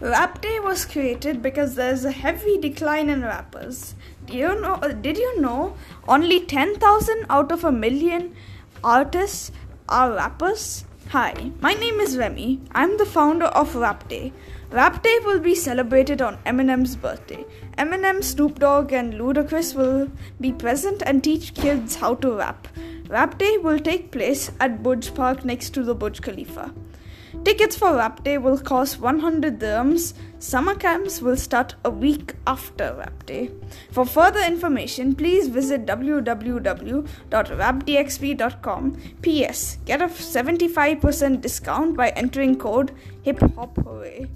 Rap Day was created because there's a heavy decline in rappers. Do you know? Uh, did you know only 10,000 out of a million artists are rappers? Hi, my name is Remi. I'm the founder of Rap Day. Rap Day will be celebrated on Eminem's birthday. Eminem, Snoop Dogg, and Ludacris will be present and teach kids how to rap. Rap Day will take place at Burj Park next to the Burj Khalifa. Tickets for Rap Day will cost 100 dirhams. Summer camps will start a week after Rap Day. For further information, please visit www.rapdxp.com. P.S. Get a 75% discount by entering code HIPHOPHooray.